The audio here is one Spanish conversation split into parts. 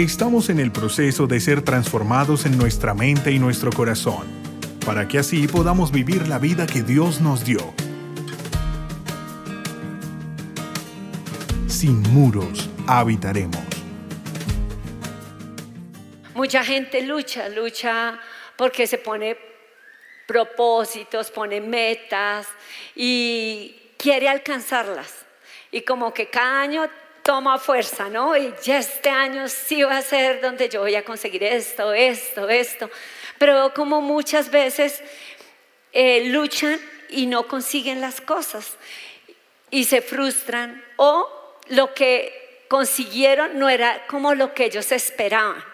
Estamos en el proceso de ser transformados en nuestra mente y nuestro corazón, para que así podamos vivir la vida que Dios nos dio. Sin muros habitaremos. Mucha gente lucha, lucha porque se pone propósitos, pone metas y quiere alcanzarlas. Y como que cada año toma fuerza, ¿no? Y ya este año sí va a ser donde yo voy a conseguir esto, esto, esto. Pero como muchas veces eh, luchan y no consiguen las cosas y se frustran o lo que consiguieron no era como lo que ellos esperaban.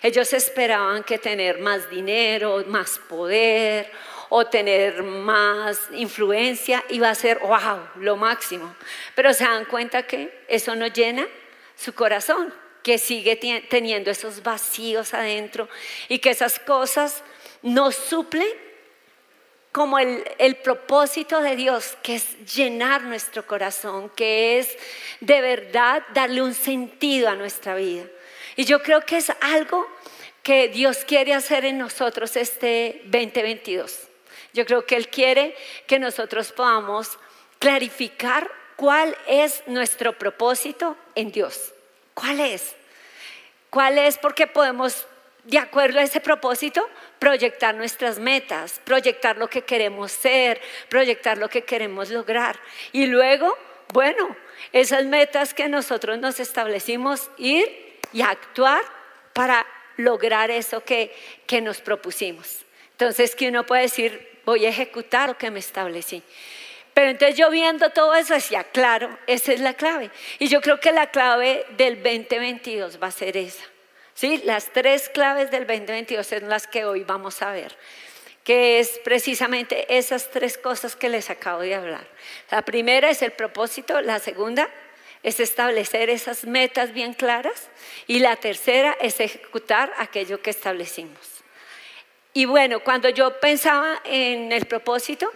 Ellos esperaban que tener más dinero, más poder o tener más influencia iba a ser, wow, lo máximo. Pero se dan cuenta que eso no llena su corazón, que sigue teniendo esos vacíos adentro y que esas cosas no suplen como el, el, propósito de Dios, que es llenar nuestro corazón, que es de verdad darle un sentido a nuestra vida. Y yo creo que es algo que Dios quiere hacer en nosotros este 2022. Yo creo que Él quiere que nosotros podamos clarificar cuál es nuestro propósito en Dios. ¿Cuál es? ¿Cuál es? Porque podemos, de acuerdo a ese propósito, proyectar nuestras metas, proyectar lo que queremos ser, proyectar lo que queremos lograr. Y luego, bueno, esas metas que nosotros nos establecimos, ir y actuar para lograr eso que, que nos propusimos. Entonces, que uno puede decir, voy a ejecutar lo que me establecí. Pero entonces yo viendo todo eso decía, claro, esa es la clave. Y yo creo que la clave del 2022 va a ser esa. ¿Sí? Las tres claves del 2022 son las que hoy vamos a ver, que es precisamente esas tres cosas que les acabo de hablar. La primera es el propósito, la segunda es establecer esas metas bien claras y la tercera es ejecutar aquello que establecimos. Y bueno, cuando yo pensaba en el propósito,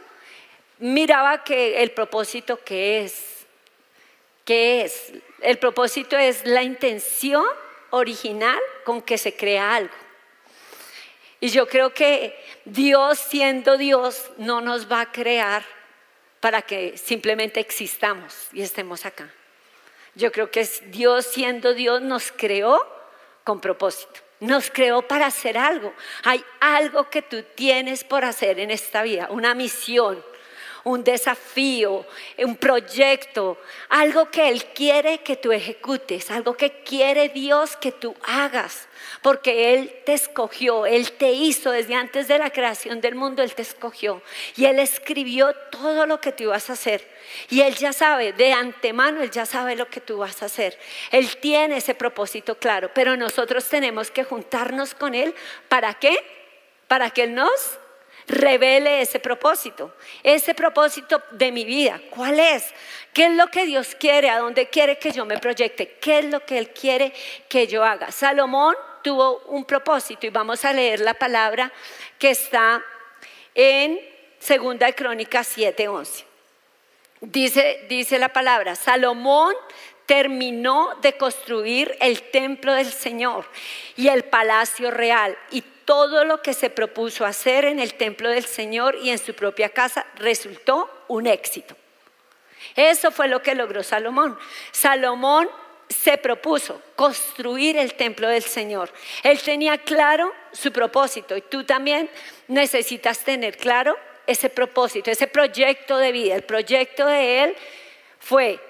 miraba que el propósito qué es, qué es. El propósito es la intención original con que se crea algo. Y yo creo que Dios siendo Dios no nos va a crear para que simplemente existamos y estemos acá. Yo creo que Dios siendo Dios nos creó con propósito. Nos creó para hacer algo. Hay algo que tú tienes por hacer en esta vida, una misión, un desafío, un proyecto, algo que Él quiere que tú ejecutes, algo que quiere Dios que tú hagas, porque Él te escogió, Él te hizo desde antes de la creación del mundo, Él te escogió y Él escribió todo lo que tú ibas a hacer. Y Él ya sabe, de antemano, Él ya sabe lo que tú vas a hacer. Él tiene ese propósito claro, pero nosotros tenemos que juntarnos con Él. ¿Para qué? Para que Él nos revele ese propósito, ese propósito de mi vida. ¿Cuál es? ¿Qué es lo que Dios quiere? ¿A dónde quiere que yo me proyecte? ¿Qué es lo que Él quiere que yo haga? Salomón tuvo un propósito y vamos a leer la palabra que está en Segunda de Crónicas 7:11. Dice, dice la palabra, Salomón terminó de construir el templo del Señor y el palacio real y todo lo que se propuso hacer en el templo del Señor y en su propia casa resultó un éxito. Eso fue lo que logró Salomón. Salomón se propuso construir el templo del Señor. Él tenía claro su propósito y tú también necesitas tener claro ese propósito, ese proyecto de vida. El proyecto de él fue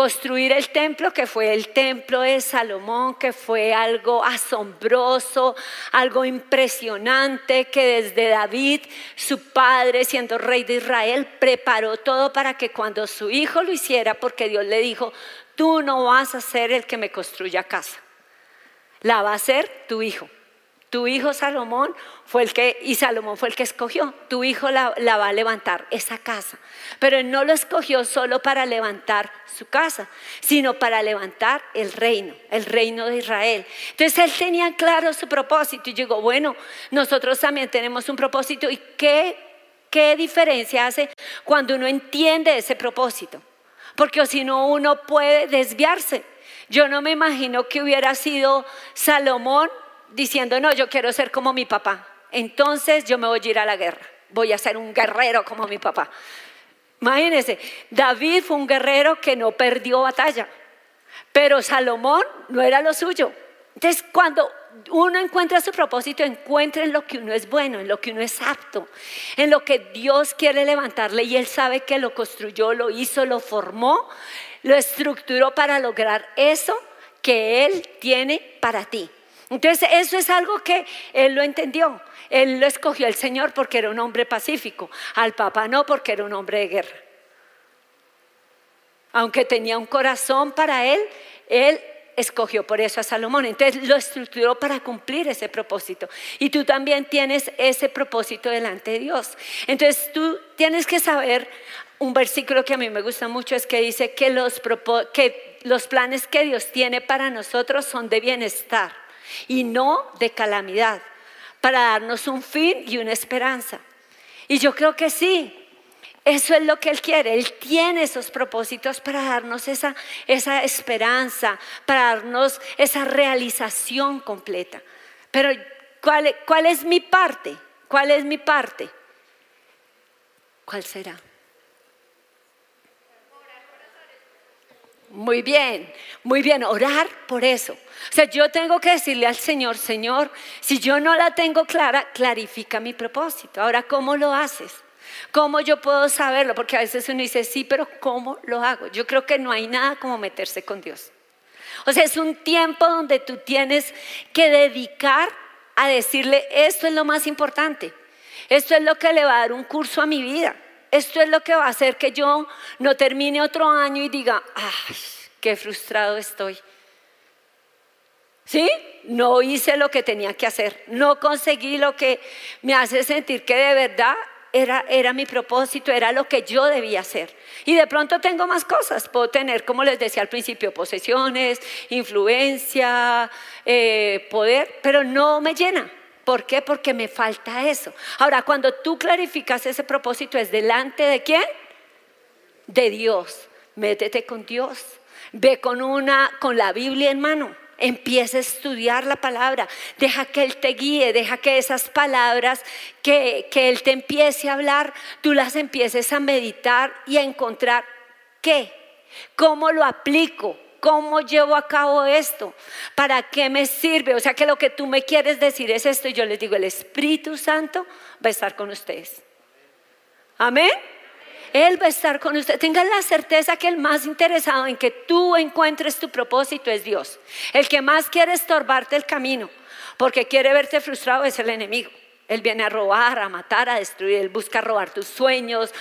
construir el templo, que fue el templo de Salomón, que fue algo asombroso, algo impresionante, que desde David, su padre, siendo rey de Israel, preparó todo para que cuando su hijo lo hiciera, porque Dios le dijo, tú no vas a ser el que me construya casa, la va a ser tu hijo. Tu hijo Salomón fue el que, y Salomón fue el que escogió, tu hijo la, va a levantar, esa casa. Pero él no lo escogió solo para levantar su casa, sino para levantar el reino, el reino de Israel. Entonces él tenía claro su propósito y llegó, bueno, nosotros también tenemos un propósito y qué, qué diferencia hace cuando uno entiende ese propósito. Porque si no, uno puede desviarse Yo no me imagino que hubiera sido Salomón diciendo, no, yo quiero ser como mi papá. Entonces yo me voy a ir a la guerra. Voy a ser un guerrero como mi papá. Imagínense, David fue un guerrero que no perdió batalla, pero Salomón no era lo suyo. Entonces, cuando uno encuentra su propósito, encuentra en lo que uno es bueno, en lo que uno es apto, en lo que Dios quiere levantarle y Él sabe que lo construyó, lo hizo, lo formó, lo estructuró para lograr eso que Él tiene para ti. Entonces, eso es algo que Él lo entendió. Él lo escogió el Señor porque era un hombre pacífico, al Papa no porque era un hombre de guerra. Aunque tenía un corazón para Él, Él escogió por eso a Salomón. Entonces lo estructuró para cumplir ese propósito. Y tú también tienes ese propósito delante de Dios. Entonces tú tienes que saber, un versículo que a mí me gusta mucho es que dice que los, que los planes que Dios tiene para nosotros son de bienestar y no de calamidad para darnos un fin y una esperanza. Y yo creo que sí, eso es lo que Él quiere. Él tiene esos propósitos para darnos esa, esa esperanza, para darnos esa realización completa. Pero ¿cuál, ¿cuál es mi parte? ¿Cuál es mi parte? ¿Cuál será? Muy bien, muy bien, orar por eso. O sea, yo tengo que decirle al Señor, Señor, si yo no la tengo clara, clarifica mi propósito. Ahora, ¿cómo lo haces? ¿Cómo yo puedo saberlo? Porque a veces uno dice, sí, pero ¿cómo lo hago? Yo creo que no hay nada como meterse con Dios. O sea, es un tiempo donde tú tienes que dedicar a decirle, esto es lo más importante, esto es lo que le va a dar un curso a mi vida. Esto es lo que va a hacer que yo no termine otro año y diga, ay, qué frustrado estoy. ¿Sí? No hice lo que tenía que hacer, no conseguí lo que me hace sentir que de verdad era, era, mi propósito, era lo que yo debía hacer. Y de pronto tengo más cosas. Puedo tener, como les decía al principio, posesiones, influencia, eh, poder, pero no me llena. ¿Por qué? Porque me falta eso. Ahora, cuando tú clarificas ese propósito, ¿es delante de quién? De Dios. Métete con Dios. Ve con una, con la Biblia en mano. Empieza a estudiar la palabra. Deja que Él te guíe. Deja que esas palabras que, que Él te empiece a hablar, tú las empieces a meditar y a encontrar qué. ¿Cómo lo aplico? ¿Cómo llevo a cabo esto? ¿Para qué me sirve? O sea que lo que tú me quieres decir es esto y yo les digo, el Espíritu Santo va a estar con ustedes. Amén. Él va a estar con ustedes. Tengan la certeza que el más interesado en que tú encuentres tu propósito es Dios. El que más quiere estorbarte el camino, porque quiere verte frustrado es el enemigo. Él viene a robar, a matar, a destruir. Él busca robar tus sueños,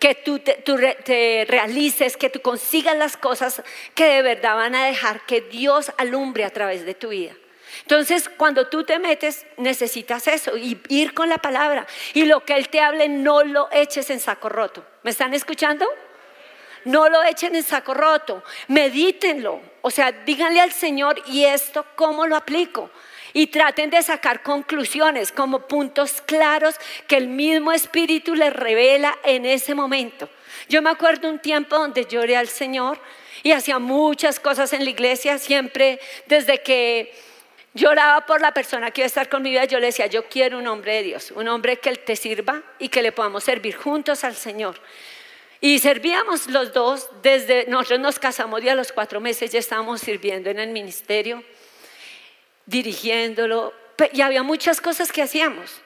que tú te, realices, que tú consigas las cosas que de verdad van a dejar que Dios alumbre a través de tu vida. Entonces, cuando tú te metes, necesitas eso, y ir con la palabra. Y lo que Él te hable, no lo eches en saco roto. ¿Me están escuchando? No lo echen en saco roto, medítenlo. O sea, díganle al Señor, ¿y esto cómo lo aplico? Y traten de sacar conclusiones como puntos claros que el mismo Espíritu les revela en ese momento. Yo me acuerdo un tiempo donde lloré al Señor y hacía muchas cosas en la iglesia, siempre desde que lloraba por la persona que iba a estar con mi vida, yo le decía, yo quiero un hombre de Dios, un hombre que te sirva y que le podamos servir juntos al Señor. Y servíamos los dos, desde nosotros nos casamos y a los cuatro meses ya estábamos sirviendo en el ministerio dirigiéndolo, y había muchas cosas que hacíamos.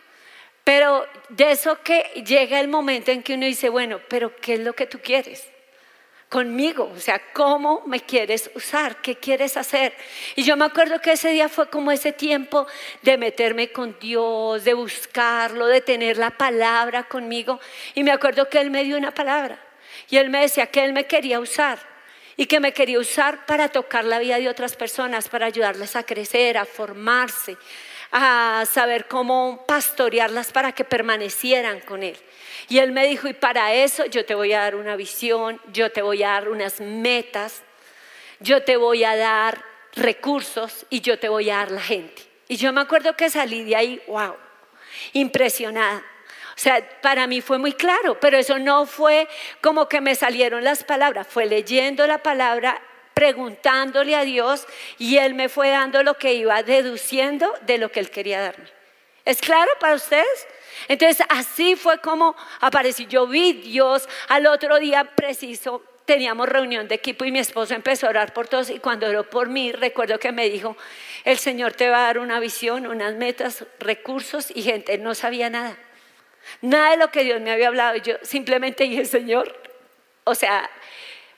Pero de eso que llega el momento en que uno dice, bueno, pero ¿qué es lo que tú quieres? conmigo, o sea, ¿cómo me quieres usar? ¿Qué quieres hacer? Y yo me acuerdo que ese día fue como ese tiempo de meterme con Dios, de buscarlo, de tener la palabra conmigo. Y me acuerdo que Él me dio una palabra y Él me decía que Él me quería usar y que me quería usar para tocar la vida de otras personas, para ayudarles a crecer, a formarse, a saber cómo pastorearlas para que permanecieran con Él. Y Él me dijo, y para eso yo te voy a dar una visión, yo te voy a dar unas metas, yo te voy a dar recursos y yo te voy a dar la gente. Y yo me acuerdo que salí de ahí, wow, impresionada. O sea, para mí fue muy claro, pero eso no fue como que me salieron las palabras, fue leyendo la palabra preguntándole a Dios y Él me fue dando lo que iba deduciendo de lo que Él quería darme. ¿Es claro para ustedes? Entonces así fue como apareció. Yo vi Dios al otro día preciso. Teníamos reunión de equipo y mi esposo empezó a orar por todos y cuando oró por mí recuerdo que me dijo, el Señor te va a dar una visión, unas metas, recursos y gente, no sabía nada. Nada de lo que Dios me había hablado. Yo simplemente dije, Señor, o sea,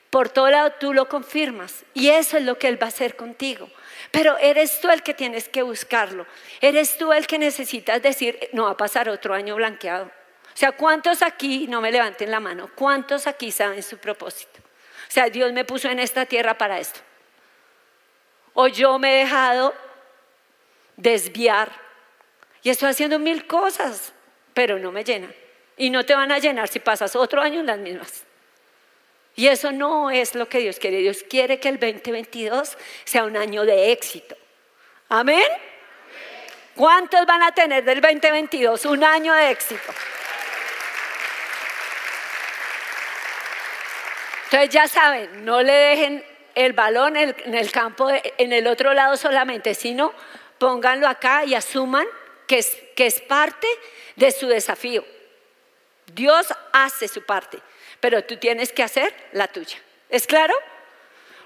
por todo lado tú lo confirmas y eso es lo que Él va a hacer contigo. Pero eres tú el que tienes que buscarlo. Eres tú el que necesitas decir, no va a pasar otro año blanqueado. O sea, ¿cuántos aquí, no me levanten la mano, cuántos aquí saben su propósito? O sea, Dios me puso en esta tierra para esto. O yo me he dejado desviar y estoy haciendo mil cosas, pero no me llenan. Y no te van a llenar si pasas otro año en las mismas. Y eso no es lo que Dios quiere. Dios quiere que el 2022 sea un año de éxito. Amén. ¿Cuántos van a tener del 2022 un año de éxito? Entonces ya saben, no le dejen el balón en el campo, en el otro lado solamente, sino pónganlo acá y asuman que es, parte de su desafío. Dios hace su parte pero tú tienes que hacer la tuya. ¿Es claro?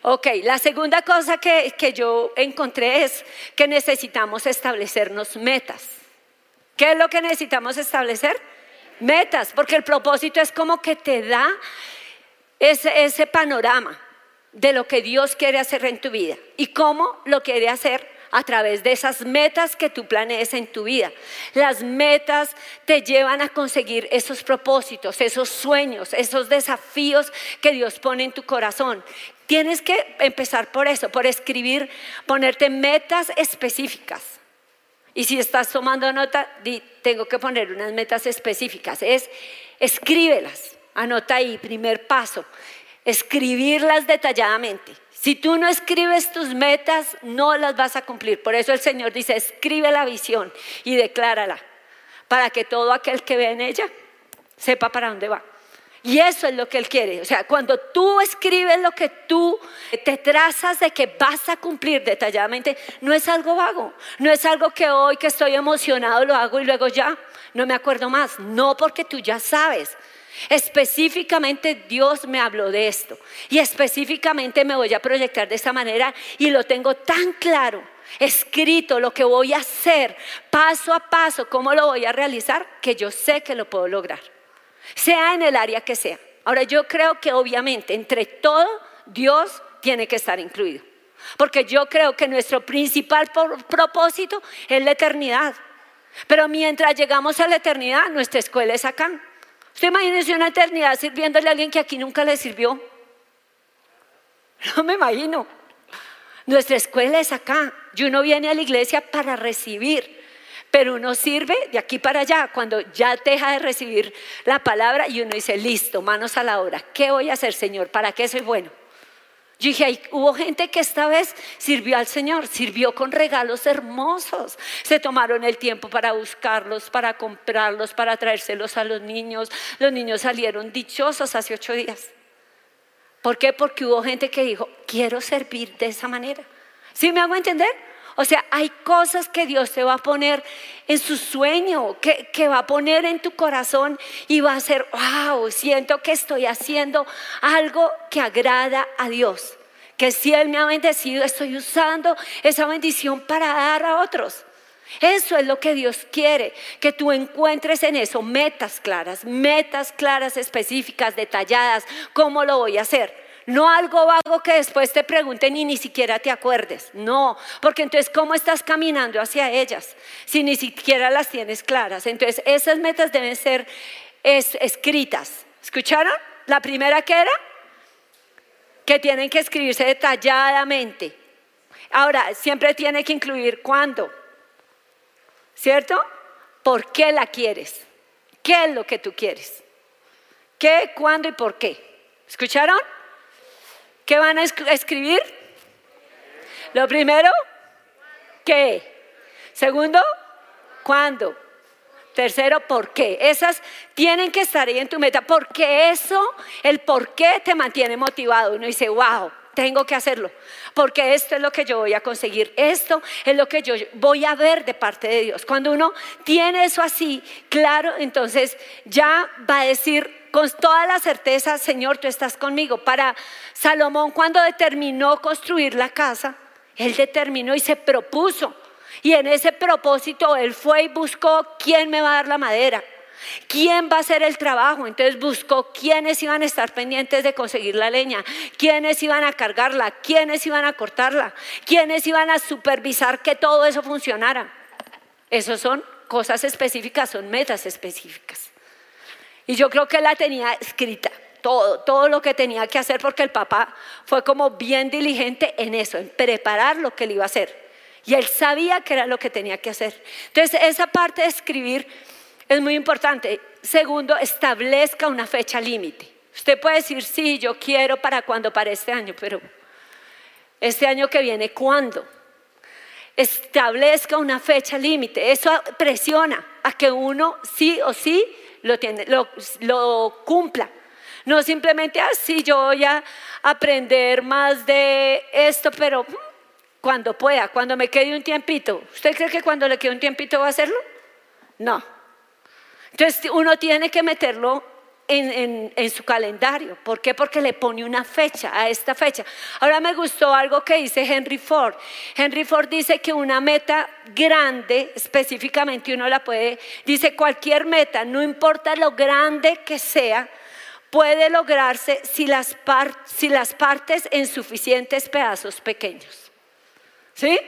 Ok, la segunda cosa que, que yo encontré es que necesitamos establecernos metas. ¿Qué es lo que necesitamos establecer? Metas, porque el propósito es como que te da ese, ese panorama de lo que Dios quiere hacer en tu vida y cómo lo quiere hacer a través de esas metas que tú planees en tu vida. Las metas te llevan a conseguir esos propósitos, esos sueños, esos desafíos que Dios pone en tu corazón. Tienes que empezar por eso, por escribir, ponerte metas específicas. Y si estás tomando nota, tengo que poner unas metas específicas. Es escríbelas, anota ahí, primer paso, escribirlas detalladamente. Si tú no escribes tus metas, no las vas a cumplir. Por eso el Señor dice, escribe la visión y declárala, para que todo aquel que ve en ella sepa para dónde va. Y eso es lo que Él quiere. O sea, cuando tú escribes lo que tú te trazas de que vas a cumplir detalladamente, no es algo vago. No es algo que hoy que estoy emocionado lo hago y luego ya no me acuerdo más. No, porque tú ya sabes. Específicamente Dios me habló de esto y específicamente me voy a proyectar de esta manera y lo tengo tan claro, escrito lo que voy a hacer paso a paso, cómo lo voy a realizar, que yo sé que lo puedo lograr, sea en el área que sea. Ahora yo creo que obviamente entre todo Dios tiene que estar incluido, porque yo creo que nuestro principal propósito es la eternidad. Pero mientras llegamos a la eternidad, nuestra escuela es acá. ¿Usted imagínese una eternidad sirviéndole a alguien que aquí nunca le sirvió? No me imagino. Nuestra escuela es acá. Y uno viene a la iglesia para recibir. Pero uno sirve de aquí para allá, cuando ya deja de recibir la palabra y uno dice, listo, manos a la obra. ¿Qué voy a hacer, Señor? ¿Para qué soy bueno? Yo dije, hubo gente que esta vez sirvió al Señor, sirvió con regalos hermosos. Se tomaron el tiempo para buscarlos, para comprarlos, para traérselos a los niños. Los niños salieron dichosos hace ocho días. ¿Por qué? Porque hubo gente que dijo, quiero servir de esa manera. ¿Sí me hago entender? O sea, hay cosas que Dios te va a poner en su sueño, que, que, va a poner en tu corazón y va a ser, wow, siento que estoy haciendo algo que agrada a Dios. Que si Él me ha bendecido, estoy usando esa bendición para dar a otros. Eso es lo que Dios quiere, que tú encuentres en eso metas claras, metas claras, específicas, detalladas, cómo lo voy a hacer. No algo vago que después te pregunten y ni siquiera te acuerdes. No, porque entonces ¿cómo estás caminando hacia ellas si ni siquiera las tienes claras? Entonces esas metas deben ser escritas. ¿Escucharon? La primera que era que tienen que escribirse detalladamente. Ahora, siempre tiene que incluir cuándo. ¿Cierto? ¿Por qué la quieres? ¿Qué es lo que tú quieres? ¿Qué, cuándo y por qué? ¿Escucharon? ¿Qué van a escribir? Lo primero, ¿qué? Segundo, ¿cuándo? Tercero, ¿por qué? Esas tienen que estar ahí en tu meta, porque eso, el por qué te mantiene motivado. Uno dice, wow, tengo que hacerlo, porque esto es lo que yo voy a conseguir, esto es lo que yo voy a ver de parte de Dios. Cuando uno tiene eso así, claro, entonces ya va a decir con toda la certeza, Señor, tú estás conmigo. Para Salomón, cuando determinó construir la casa, él determinó y se propuso. Y en ese propósito, él fue y buscó quién me va a dar la madera. ¿Quién va a hacer el trabajo? Entonces buscó quiénes iban a estar pendientes de conseguir la leña, quiénes iban a cargarla, quiénes iban a cortarla, quiénes iban a supervisar que todo eso funcionara. Esas son cosas específicas, son metas específicas. Y yo creo que la tenía escrita, todo, todo lo que tenía que hacer, porque el papá fue como bien diligente en eso, en preparar lo que él iba a hacer. Y él sabía que era lo que tenía que hacer. Entonces, esa parte de escribir es muy importante. Segundo, establezca una fecha límite. Usted puede decir, sí, yo quiero para cuando, para este año, pero este año que viene, ¿cuándo? Establezca una fecha límite. Eso presiona a que uno sí o sí lo, tiene, lo, cumpla. No simplemente así, ah, yo voy a aprender más de esto, pero mm, cuando pueda, cuando me quede un tiempito. ¿Usted cree que cuando le quede un tiempito va a hacerlo? No. Entonces uno tiene que meterlo en, su calendario. ¿Por qué? Porque le pone una fecha a esta fecha. Ahora me gustó algo que dice Henry Ford. Henry Ford dice que una meta grande, específicamente uno la puede, dice cualquier meta, no importa lo grande que sea, puede lograrse si las, si las partes en suficientes pedazos pequeños. ¿Sí?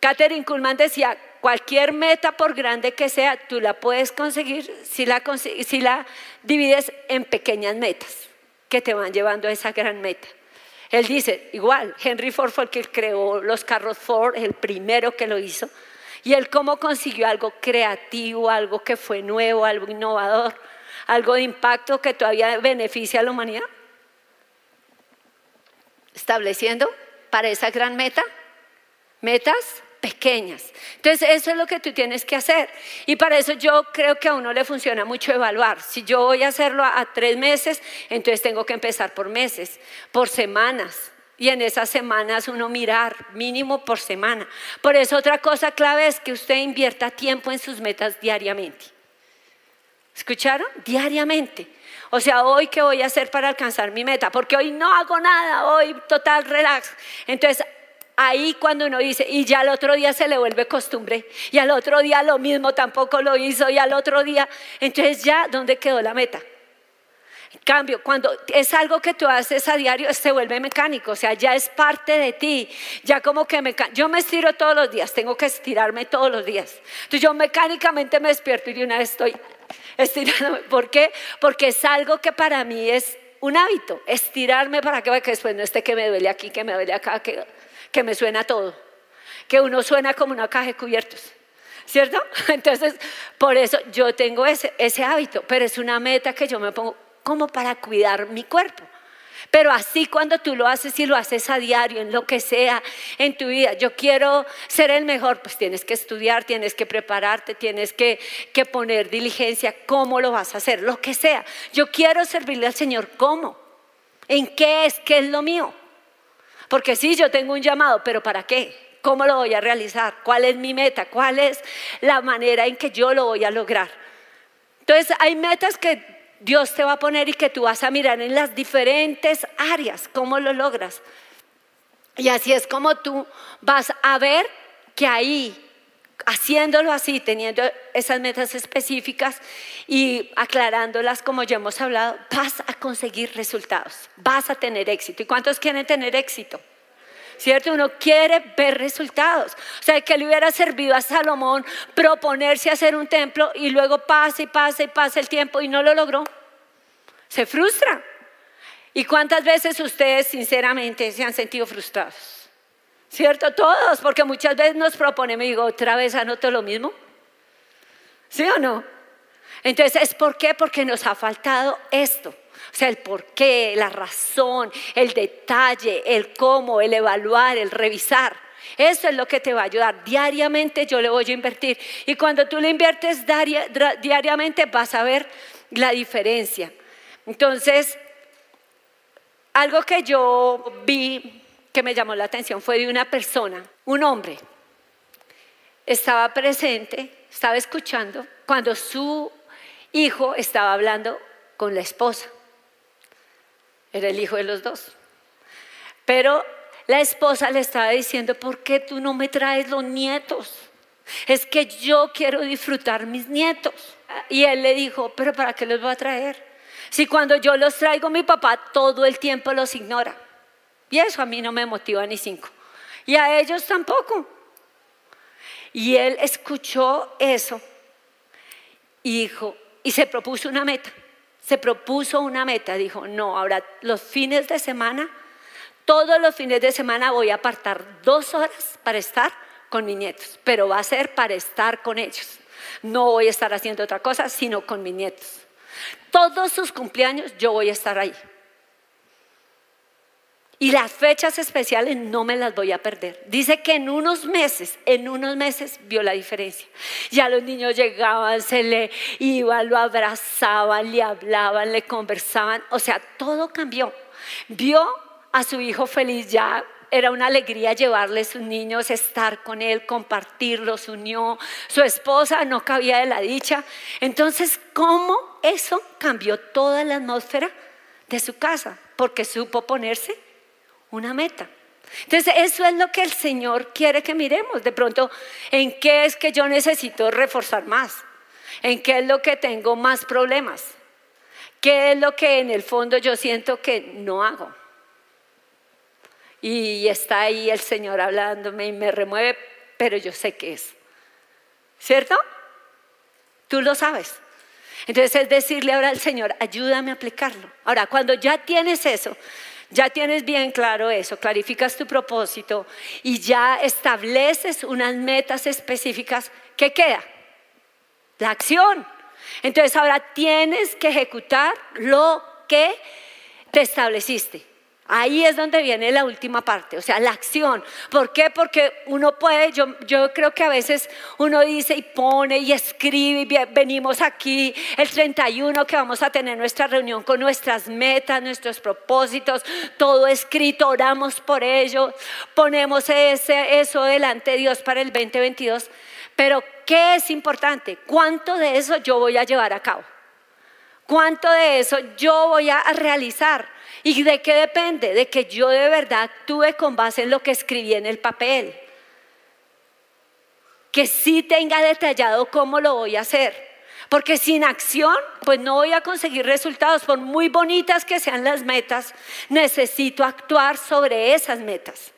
Catherine Kuhlman decía, cualquier meta, por grande que sea, tú la puedes conseguir si la, divides en pequeñas metas que te van llevando a esa gran meta. Él dice, igual, Henry Ford fue el que creó los carros Ford, el primero que lo hizo. Y él cómo consiguió algo creativo, algo que fue nuevo, algo innovador, algo de impacto que todavía beneficia a la humanidad. Estableciendo para esa gran meta metas pequeñas. Entonces, eso es lo que tú tienes que hacer. Y para eso yo creo que a uno le funciona mucho evaluar. Si yo voy a hacerlo a, tres meses, entonces tengo que empezar por meses, por semanas. Y en esas semanas uno mirar mínimo por semana. Por eso otra cosa clave es que usted invierta tiempo en sus metas diariamente. ¿Escucharon? Diariamente. O sea, hoy qué voy a hacer para alcanzar mi meta, porque hoy no hago nada, hoy total relax. Entonces, ahí cuando uno dice, y ya al otro día se le vuelve costumbre, y al otro día lo mismo tampoco lo hizo, y al otro día, entonces ya, ¿dónde quedó la meta? En cambio, cuando es algo que tú haces a diario, se vuelve mecánico, o sea, ya es parte de ti, ya como que me, yo me estiro todos los días, tengo que estirarme todos los días. Entonces yo mecánicamente me despierto y una vez estoy estirándome. ¿Por qué? Porque es algo que para mí es un hábito, estirarme para que, que después no esté que me duele aquí, que me duele acá, que que me suena todo, que uno suena como una caja de cubiertos. ¿Cierto? Entonces, por eso yo tengo ese, hábito, pero es una meta que yo me pongo como para cuidar mi cuerpo. Pero así cuando tú lo haces y lo haces a diario, en lo que sea, en tu vida, yo quiero ser el mejor, pues tienes que estudiar, tienes que prepararte, tienes que, que poner diligencia, cómo lo vas a hacer, lo que sea. Yo quiero servirle al Señor, ¿cómo? ¿En qué es? ¿Qué es lo mío? Porque sí, yo tengo un llamado, pero ¿para qué? ¿Cómo lo voy a realizar? ¿Cuál es mi meta? ¿Cuál es la manera en que yo lo voy a lograr? Entonces, hay metas que Dios te va a poner y que tú vas a mirar en las diferentes áreas, cómo lo logras. Y así es como tú vas a ver que ahí haciéndolo así, teniendo esas metas específicas y aclarándolas como ya hemos hablado, vas a conseguir resultados, vas a tener éxito. ¿Y cuántos quieren tener éxito? ¿Cierto? Uno quiere ver resultados. O sea, que le hubiera servido a Salomón proponerse hacer un templo y luego pasa y pasa y pasa el tiempo y no lo logró. Se frustra. ¿Y cuántas veces ustedes sinceramente se han sentido frustrados? ¿Cierto? Todos, porque muchas veces nos proponemos y digo, otra vez anoto lo mismo. ¿Sí o no? Entonces, ¿es por qué? Porque nos ha faltado esto. O sea, el por qué, la razón, el detalle, el cómo, el evaluar, el revisar. Eso es lo que te va a ayudar. Diariamente yo le voy a invertir. Y cuando tú le inviertes diariamente vas a ver la diferencia. Entonces, algo que yo vi que me llamó la atención fue de una persona, un hombre. Estaba presente, estaba escuchando cuando su hijo estaba hablando con la esposa. Era el hijo de los dos. Pero la esposa le estaba diciendo, ¿por qué tú no me traes los nietos? Es que yo quiero disfrutar mis nietos. Y él le dijo, pero ¿para qué los voy a traer? Si cuando yo los traigo mi papá todo el tiempo los ignora. Y eso a mí no me motiva ni cinco. Y a ellos tampoco. Y él escuchó eso y dijo, y se propuso una meta. Se propuso una meta. Dijo, no, ahora los fines de semana, todos los fines de semana voy a apartar dos horas para estar con mis nietos, pero va a ser para estar con ellos. No voy a estar haciendo otra cosa, sino con mis nietos. Todos sus cumpleaños yo voy a estar ahí. Y las fechas especiales no me las voy a perder. Dice que en unos meses, en unos meses vio la diferencia. Ya los niños llegaban, se le iban, lo abrazaban, le hablaban, le conversaban. O sea, todo cambió. Vio a su hijo feliz ya. Era una alegría llevarle a sus niños, estar con él, compartirlos, unió. Su esposa no cabía de la dicha. Entonces, ¿cómo eso cambió toda la atmósfera de su casa? Porque supo ponerse una meta. Entonces, eso es lo que el Señor quiere que miremos. De pronto, ¿en qué es que yo necesito reforzar más? ¿En qué es lo que tengo más problemas? ¿Qué es lo que en el fondo yo siento que no hago? Y está ahí el Señor hablándome y me remueve, pero yo sé qué es. ¿Cierto? Tú lo sabes. Entonces es decirle ahora al Señor, ayúdame a aplicarlo. Ahora, cuando ya tienes eso, ya tienes bien claro eso, clarificas tu propósito y ya estableces unas metas específicas. ¿Qué queda? La acción. Entonces ahora tienes que ejecutar lo que te estableciste. Ahí es donde viene la última parte, o sea, la acción. ¿Por qué? Porque uno puede, yo, creo que a veces uno dice y pone y escribe y venimos aquí el 31 que vamos a tener nuestra reunión con nuestras metas, nuestros propósitos, todo escrito, oramos por ello, ponemos ese, eso delante de Dios para el 2022. Pero, ¿qué es importante? ¿Cuánto de eso yo voy a llevar a cabo? ¿Cuánto de eso yo voy a realizar? ¿Y de qué depende? De que yo de verdad actúe con base en lo que escribí en el papel. Que sí tenga detallado cómo lo voy a hacer. Porque sin acción, pues no voy a conseguir resultados. Por muy bonitas que sean las metas, necesito actuar sobre esas metas.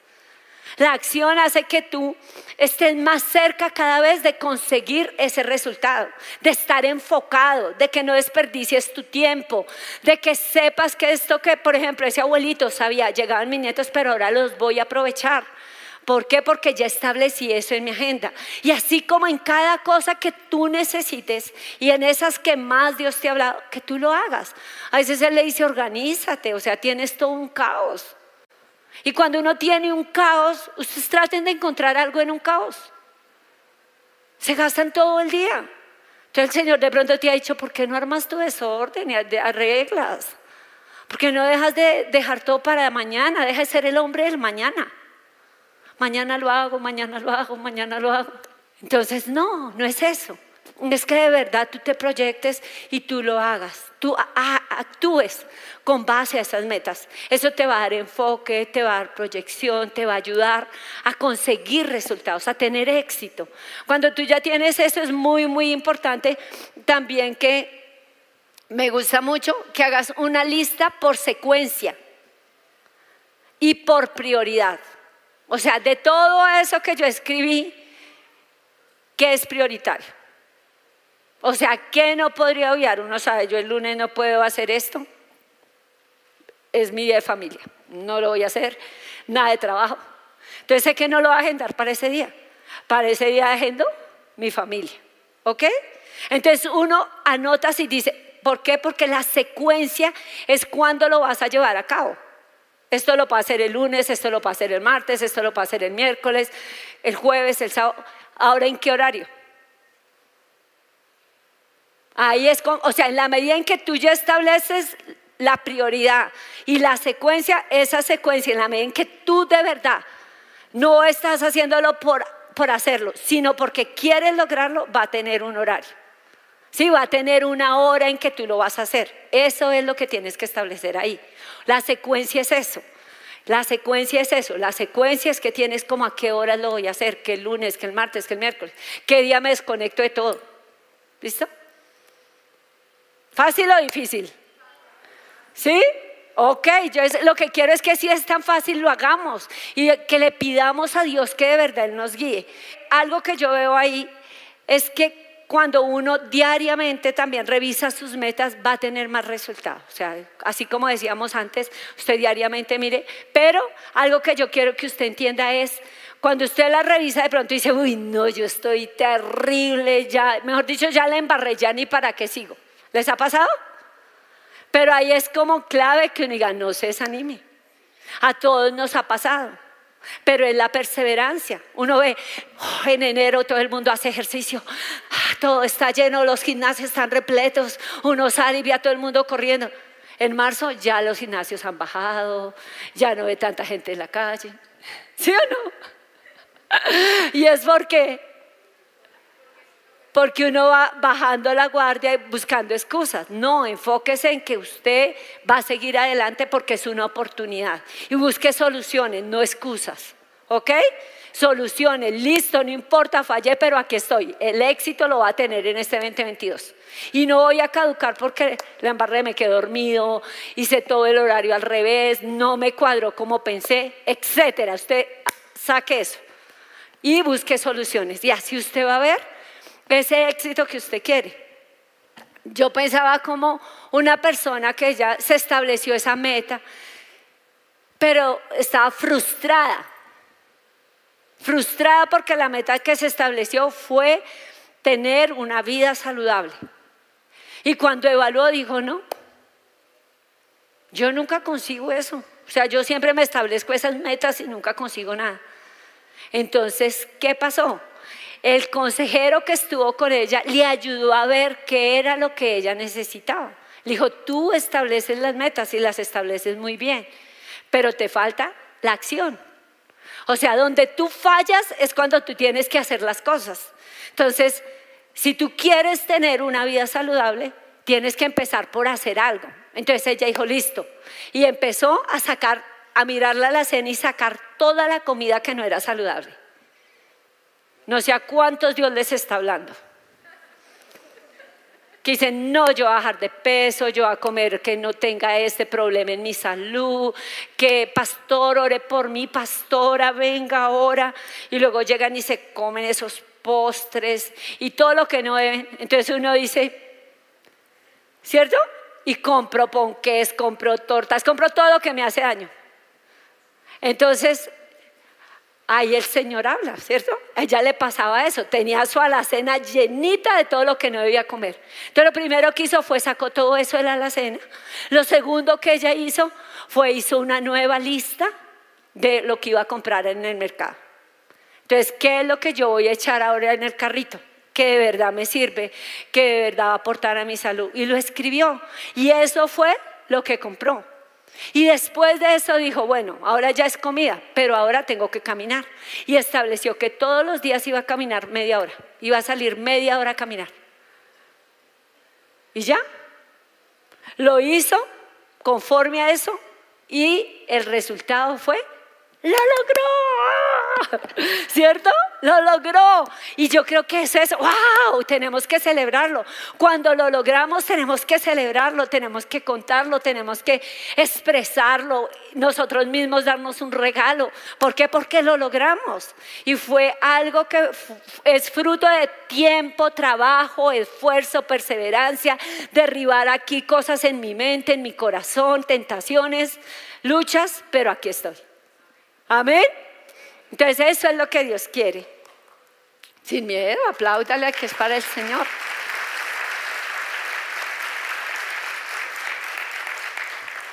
La acción hace que tú estés más cerca cada vez de conseguir ese resultado, de estar enfocado, de que no desperdicies tu tiempo, de que sepas que esto que, por ejemplo, ese abuelito sabía, llegaban mis nietos, pero ahora los voy a aprovechar. ¿Por qué? Porque ya establecí eso en mi agenda. Y así como en cada cosa que tú necesites y en esas que más Dios te ha hablado, que tú lo hagas. A veces Él le dice, organízate, o sea, tienes todo un caos. Y cuando uno tiene un caos, ustedes traten de encontrar algo en un caos. Se gastan todo el día. Entonces el Señor de pronto te ha dicho, ¿por qué no armas tu desorden y arreglas? ¿Por qué no dejas de dejar todo para mañana? Deja de ser el hombre del mañana. Mañana lo hago, mañana lo hago, mañana lo hago. Entonces, no, no es eso es que de verdad tú te proyectes y tú lo hagas, tú actúes con base a esas metas. Eso te va a dar enfoque, te va a dar proyección, te va a ayudar a conseguir resultados, a tener éxito. Cuando tú ya tienes eso es muy, muy importante también que me gusta mucho que hagas una lista por secuencia y por prioridad. O sea, de todo eso que yo escribí, ¿qué es prioritario? O sea, ¿qué no podría obviar? Uno sabe, yo el lunes no puedo hacer esto. Es mi día de familia. No lo voy a hacer. Nada de trabajo. Entonces sé que no lo voy a agendar para ese día. Para ese día agendo mi familia. ¿Ok? Entonces uno anota y dice, ¿por qué? Porque la secuencia es cuando lo vas a llevar a cabo. Esto lo puedo hacer el lunes, esto lo puedo hacer el martes, esto lo puedo hacer el miércoles, el jueves, el sábado. Ahora, ¿en qué horario? Ahí es, o sea, en la medida en que tú ya estableces la prioridad y la secuencia, esa secuencia en la medida en que tú de verdad no estás haciéndolo por, por hacerlo, sino porque quieres lograrlo, va a tener un horario. Sí, va a tener una hora en que tú lo vas a hacer. Eso es lo que tienes que establecer ahí. La secuencia es eso. La secuencia es eso. La secuencia es que tienes como a qué hora lo voy a hacer, que el lunes, que el martes, que el miércoles, qué día me desconecto de todo. ¿Listo? ¿Fácil o difícil? ¿Sí? Ok, yo lo que quiero es que si es tan fácil lo hagamos y que le pidamos a Dios que de verdad nos guíe. Algo que yo veo ahí es que cuando uno diariamente también revisa sus metas, va a tener más resultados. O sea, así como decíamos antes, usted diariamente mire, pero algo que yo quiero que usted entienda es, cuando usted la revisa de pronto dice, uy, no, yo estoy terrible, ya, mejor dicho, ya la embarré, ya ni para qué sigo. ¿Les ha pasado? Pero ahí es como clave que uno diga, no se desanime. A todos nos ha pasado pero es la perseverancia. Uno ve, oh, en enero todo el mundo hace ejercicio, ah, todo está lleno, los gimnasios están repletos, uno sale y ve a todo el mundo corriendo. En marzo ya los gimnasios han bajado, ya no ve tanta gente en la calle. ¿Sí o no? Y es porque porque uno va bajando la guardia y buscando excusas. No, enfóquese en que usted va a seguir adelante porque es una oportunidad. Y busque soluciones, no excusas. ¿Ok? Soluciones, listo, no importa, fallé, pero aquí estoy. El éxito lo va a tener en este 2022. Y no voy a caducar porque la embarré, me quedé dormido, hice todo el horario al revés, no me cuadró como pensé, etcétera. Usted saque eso y busque soluciones. Y así usted va a ver ese éxito que usted quiere. Yo pensaba como una persona que ya se estableció esa meta, pero estaba frustrada. Frustrada porque la meta que se estableció fue tener una vida saludable. Y cuando evaluó dijo, no, yo nunca consigo eso. O sea, yo siempre me establezco esas metas y nunca consigo nada. Entonces, ¿qué pasó? El consejero que estuvo con ella le ayudó a ver qué era lo que ella necesitaba. Le dijo, tú estableces las metas y las estableces muy bien, pero te falta la acción. O sea, donde tú fallas es cuando tú tienes que hacer las cosas. Entonces, si tú quieres tener una vida saludable, tienes que empezar por hacer algo. Entonces ella dijo, listo. Y empezó a sacar, a mirarla a la cena y sacar toda la comida que no era saludable. No sé a cuántos Dios les está hablando. Que dicen, no, yo voy a bajar de peso, yo voy a comer que no tenga este problema en mi salud, que pastor, ore por mí, pastora, venga ahora. Y luego llegan y se comen esos postres y todo lo que no deben. Entonces uno dice, ¿cierto? Y compro ponques, compro tortas, compro todo lo que me hace daño. Entonces Ahí el Señor habla, ¿cierto? A ella le pasaba eso, tenía su alacena llenita de todo lo que no debía comer. Entonces lo primero que hizo fue sacó todo eso de la alacena. Lo segundo que ella hizo fue hizo una nueva lista de lo que iba a comprar en el mercado. Entonces, ¿qué es lo que yo voy a echar ahora en el carrito? que de verdad me sirve, que de verdad va a aportar a mi salud. Y lo escribió. Y eso fue lo que compró. Y después de eso dijo, bueno, ahora ya es comida, pero ahora tengo que caminar. Y estableció que todos los días iba a caminar media hora, iba a salir media hora a caminar. Y ya, lo hizo conforme a eso y el resultado fue, lo logró, ¿cierto? Lo logró. Y yo creo que eso es, wow, tenemos que celebrarlo. Cuando lo logramos tenemos que celebrarlo, tenemos que contarlo, tenemos que expresarlo, nosotros mismos darnos un regalo. ¿Por qué? Porque lo logramos. Y fue algo que es fruto de tiempo, trabajo, esfuerzo, perseverancia, derribar aquí cosas en mi mente, en mi corazón, tentaciones, luchas, pero aquí estoy. Amén. Entonces eso es lo que Dios quiere. Sin miedo, apláudale que es para el Señor.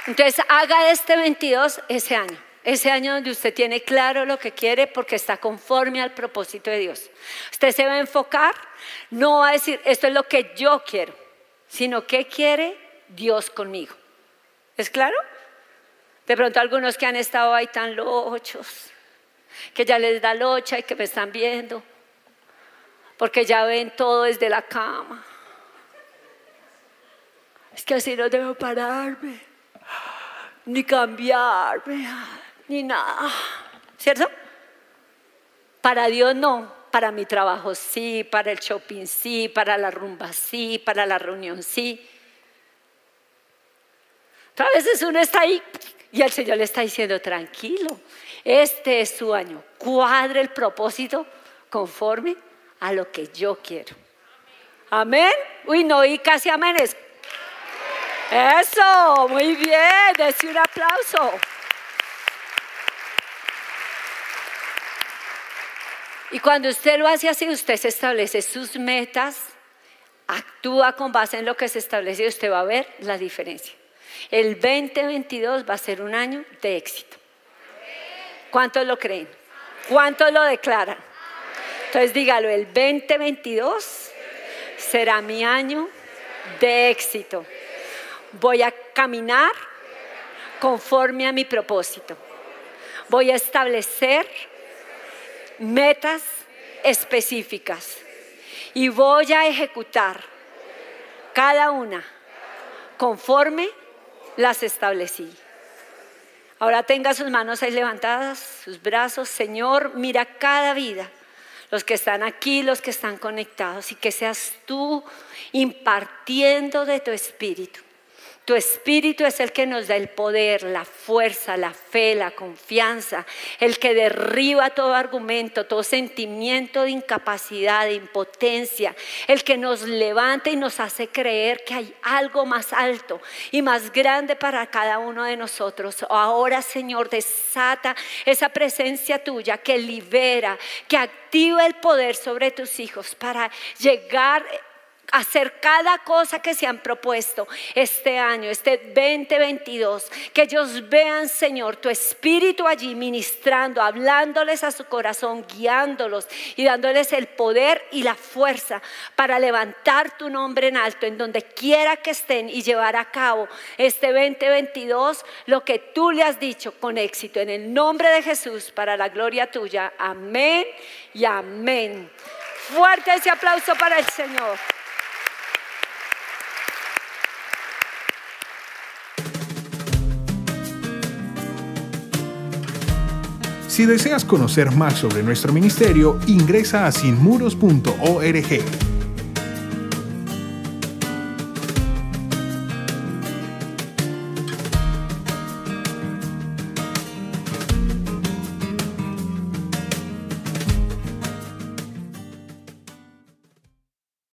Entonces haga este 22 ese año, ese año donde usted tiene claro lo que quiere porque está conforme al propósito de Dios. Usted se va a enfocar, no va a decir esto es lo que yo quiero, sino qué quiere Dios conmigo. ¿Es claro? De pronto algunos que han estado ahí tan lochos, que ya les da locha y que me están viendo, porque ya ven todo desde la cama. Es que así no debo pararme, ni cambiarme, ni nada. ¿Cierto? Para Dios no, para mi trabajo sí, para el shopping sí, para la rumba sí, para la reunión sí. A veces uno está ahí y el Señor le está diciendo, tranquilo, este es su año, cuadre el propósito conforme a lo que yo quiero. Amén. Uy, no, y casi amén. Eso, muy bien, dése un aplauso. Y cuando usted lo hace así, usted se establece sus metas, actúa con base en lo que se establece y usted va a ver la diferencia. El 2022 va a ser un año de éxito. ¿Cuántos lo creen? ¿Cuántos lo declaran? Entonces dígalo, el 2022 será mi año de éxito. Voy a caminar conforme a mi propósito. Voy a establecer metas específicas y voy a ejecutar cada una conforme las establecí. Ahora tenga sus manos ahí levantadas, sus brazos. Señor, mira cada vida, los que están aquí, los que están conectados, y que seas tú impartiendo de tu espíritu tu espíritu es el que nos da el poder, la fuerza, la fe, la confianza, el que derriba todo argumento, todo sentimiento de incapacidad, de impotencia, el que nos levanta y nos hace creer que hay algo más alto y más grande para cada uno de nosotros. Ahora, Señor, desata esa presencia tuya que libera, que activa el poder sobre tus hijos para llegar hacer cada cosa que se han propuesto este año, este 2022. Que ellos vean, Señor, tu espíritu allí ministrando, hablándoles a su corazón, guiándolos y dándoles el poder y la fuerza para levantar tu nombre en alto en donde quiera que estén y llevar a cabo este 2022 lo que tú le has dicho con éxito. En el nombre de Jesús, para la gloria tuya. Amén y amén. Fuerte ese aplauso para el Señor. Si deseas conocer más sobre nuestro ministerio, ingresa a sinmuros.org.